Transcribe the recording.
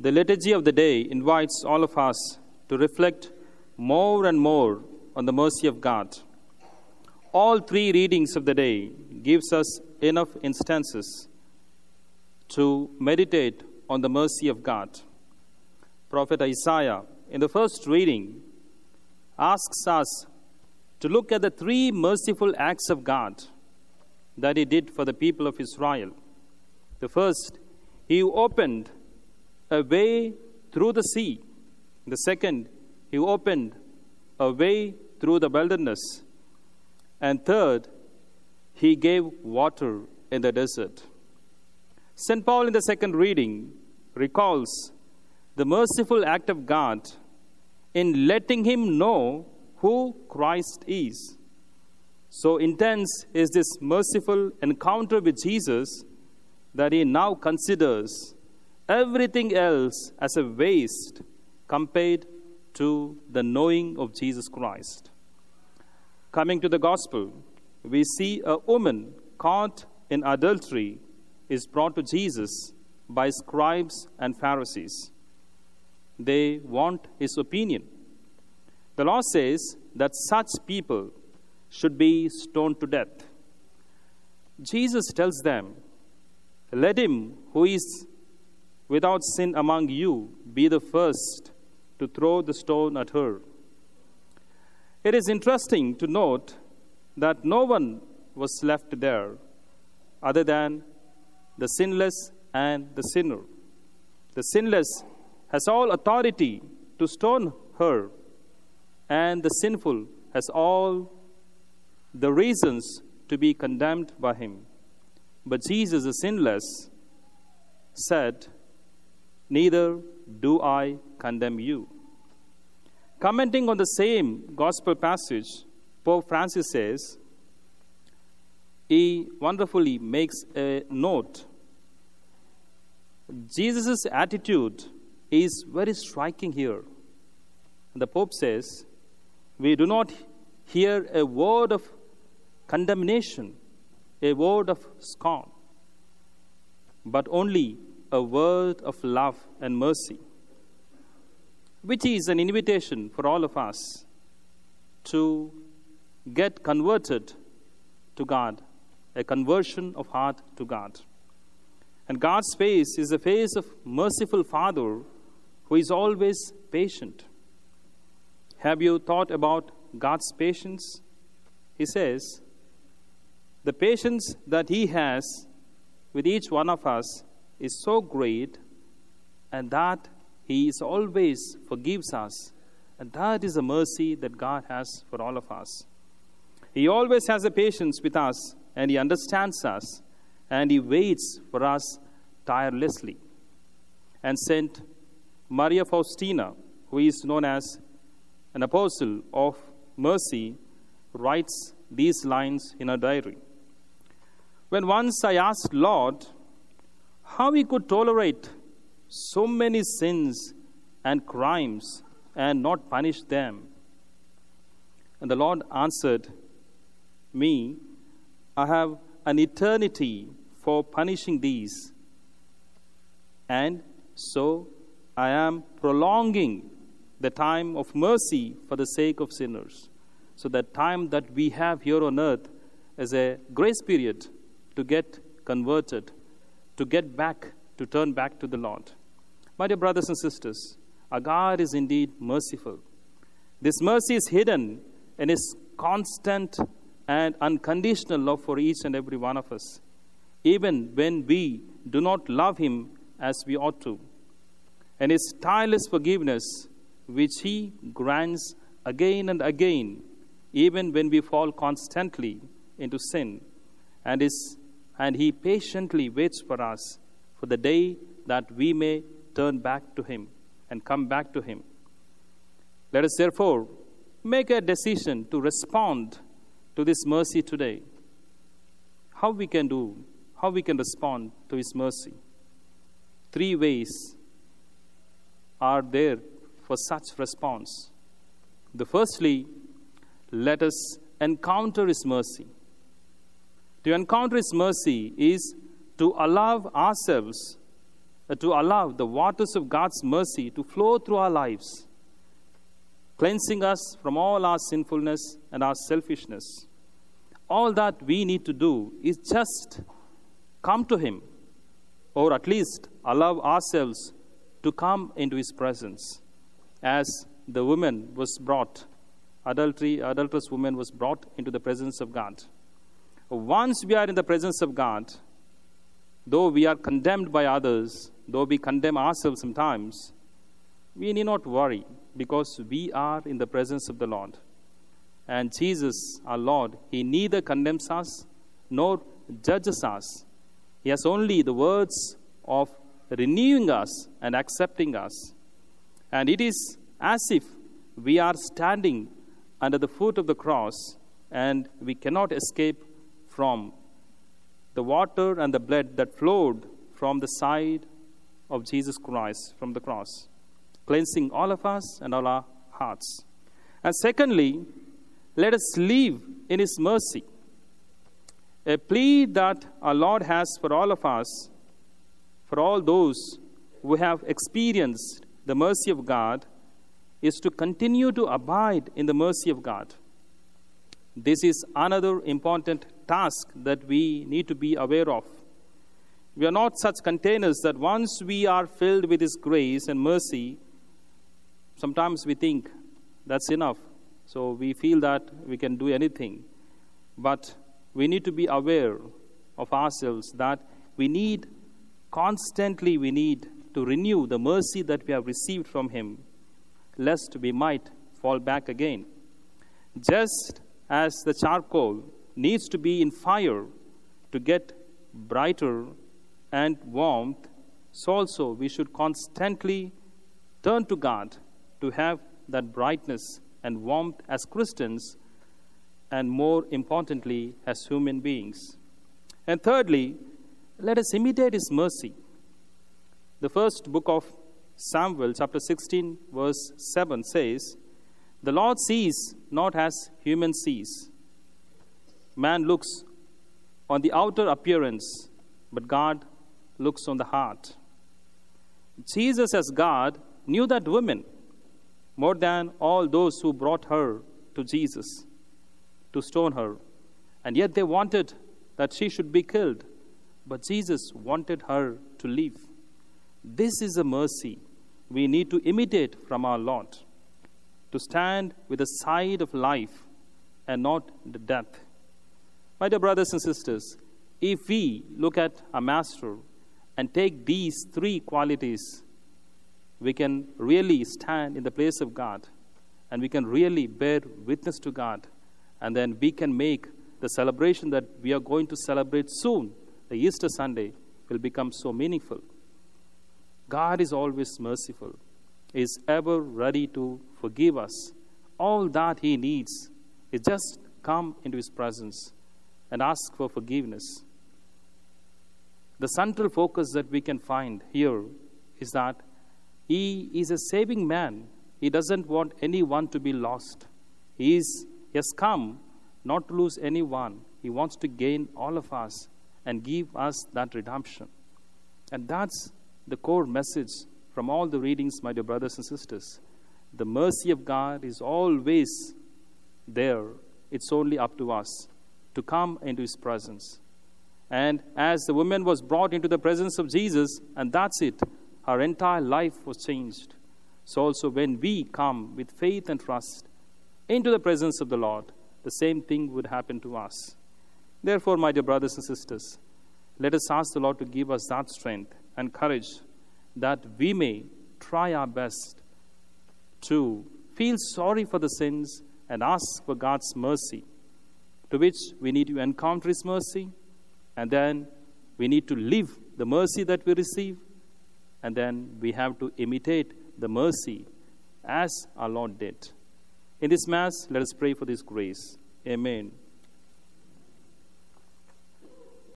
The liturgy of the day invites all of us to reflect more and more on the mercy of God. All three readings of the day gives us enough instances to meditate on the mercy of God. Prophet Isaiah in the first reading asks us to look at the three merciful acts of God that he did for the people of Israel. The first, he opened a way through the sea. The second, he opened a way through the wilderness. And third, he gave water in the desert. St. Paul, in the second reading, recalls the merciful act of God in letting him know who Christ is. So intense is this merciful encounter with Jesus that he now considers everything else as a waste compared to the knowing of Jesus Christ. Coming to the gospel, we see a woman caught in adultery is brought to Jesus by scribes and Pharisees. They want his opinion. The law says that such people should be stoned to death. Jesus tells them, Let him who is without sin among you be the first to throw the stone at her. It is interesting to note that no one was left there other than the sinless and the sinner. The sinless has all authority to stone her, and the sinful has all the reasons to be condemned by him. But Jesus, the sinless, said, Neither do I condemn you. Commenting on the same gospel passage, Pope Francis says, he wonderfully makes a note. Jesus' attitude is very striking here. The Pope says, We do not hear a word of condemnation, a word of scorn, but only a world of love and mercy, which is an invitation for all of us to get converted to God, a conversion of heart to God. And God's face is the face of merciful Father who is always patient. Have you thought about God's patience? He says, the patience that He has with each one of us is so great, and that He is always forgives us. And that is a mercy that God has for all of us. He always has a patience with us, and He understands us, and He waits for us tirelessly. And Saint Maria Faustina, who is known as an apostle of mercy, writes these lines in her diary. When once I asked Lord how he could tolerate so many sins and crimes and not punish them. And the Lord answered me, I have an eternity for punishing these. And so I am prolonging the time of mercy for the sake of sinners. So that time that we have here on earth is a grace period to get converted, to get back, to turn back to the Lord. My dear brothers and sisters, our God is indeed merciful. This mercy is hidden in His constant and unconditional love for each and every one of us, even when we do not love Him as we ought to. And His tireless forgiveness, which He grants again and again, even when we fall constantly into sin, and His and he patiently waits for us for the day that we may turn back to him and come back to him. Let us therefore make a decision to respond to this mercy today. How we can do, how we can respond to his mercy. Three ways are there for such response. The firstly, let us encounter his mercy. To encounter His mercy is to allow ourselves uh, to allow the waters of God's mercy to flow through our lives, cleansing us from all our sinfulness and our selfishness. All that we need to do is just come to Him, or at least allow ourselves to come into His presence. As the woman was brought, adultery, adulterous woman was brought into the presence of God. Once we are in the presence of God, though we are condemned by others, though we condemn ourselves sometimes, we need not worry because we are in the presence of the Lord. And Jesus, our Lord, He neither condemns us nor judges us. He has only the words of renewing us and accepting us. And it is as if we are standing under the foot of the cross and we cannot escape from the water and the blood that flowed from the side of Jesus Christ from the cross, cleansing all of us and all our hearts. And secondly, let us live in His mercy. A plea that our Lord has for all of us, for all those who have experienced the mercy of God, is to continue to abide in the mercy of God. This is another important task that we need to be aware of. We are not such containers that once we are filled with His grace and mercy, sometimes we think that's enough. So we feel that we can do anything. But we need to be aware of ourselves that we need constantly we need to renew the mercy that we have received from him lest we might fall back again just as the charcoal needs to be in fire to get brighter and warmth, so also we should constantly turn to God to have that brightness and warmth as Christians, and more importantly, as human beings. And thirdly, let us imitate His mercy. The first book of Samuel, chapter 16, verse 7 says, The Lord sees not as human sees Man looks on the outer appearance, but God looks on the heart. Jesus, as God, knew that woman more than all those who brought her to Jesus to stone her. And yet they wanted that she should be killed. But Jesus wanted her to live. This is a mercy we need to imitate from our Lord to stand with the side of life and not the death. My dear brothers and sisters, if we look at a master and take these three qualities, we can really stand in the place of God and we can really bear witness to God. And then we can make the celebration that we are going to celebrate soon, the Easter Sunday, will become so meaningful. God is always merciful, is ever ready to forgive us. All that He needs is just come into His presence and ask for forgiveness. The central focus that we can find here is that he is a saving man. He doesn't want anyone to be lost. He, is, he has come not to lose anyone. He wants to gain all of us and give us that redemption. And that's the core message from all the readings, my dear brothers and sisters. The mercy of God is always there. It's only up to us to come into his presence. And as the woman was brought into the presence of Jesus, and that's it, her entire life was changed. So also when we come with faith and trust into the presence of the Lord, the same thing would happen to us. Therefore, my dear brothers and sisters, let us ask the Lord to give us that strength and courage that we may try our best to feel sorry for the sins and ask for God's mercy to which we need to encounter His mercy, and then we need to live the mercy that we receive, and then we have to imitate the mercy as our Lord did. In this Mass, let us pray for this grace. Amen.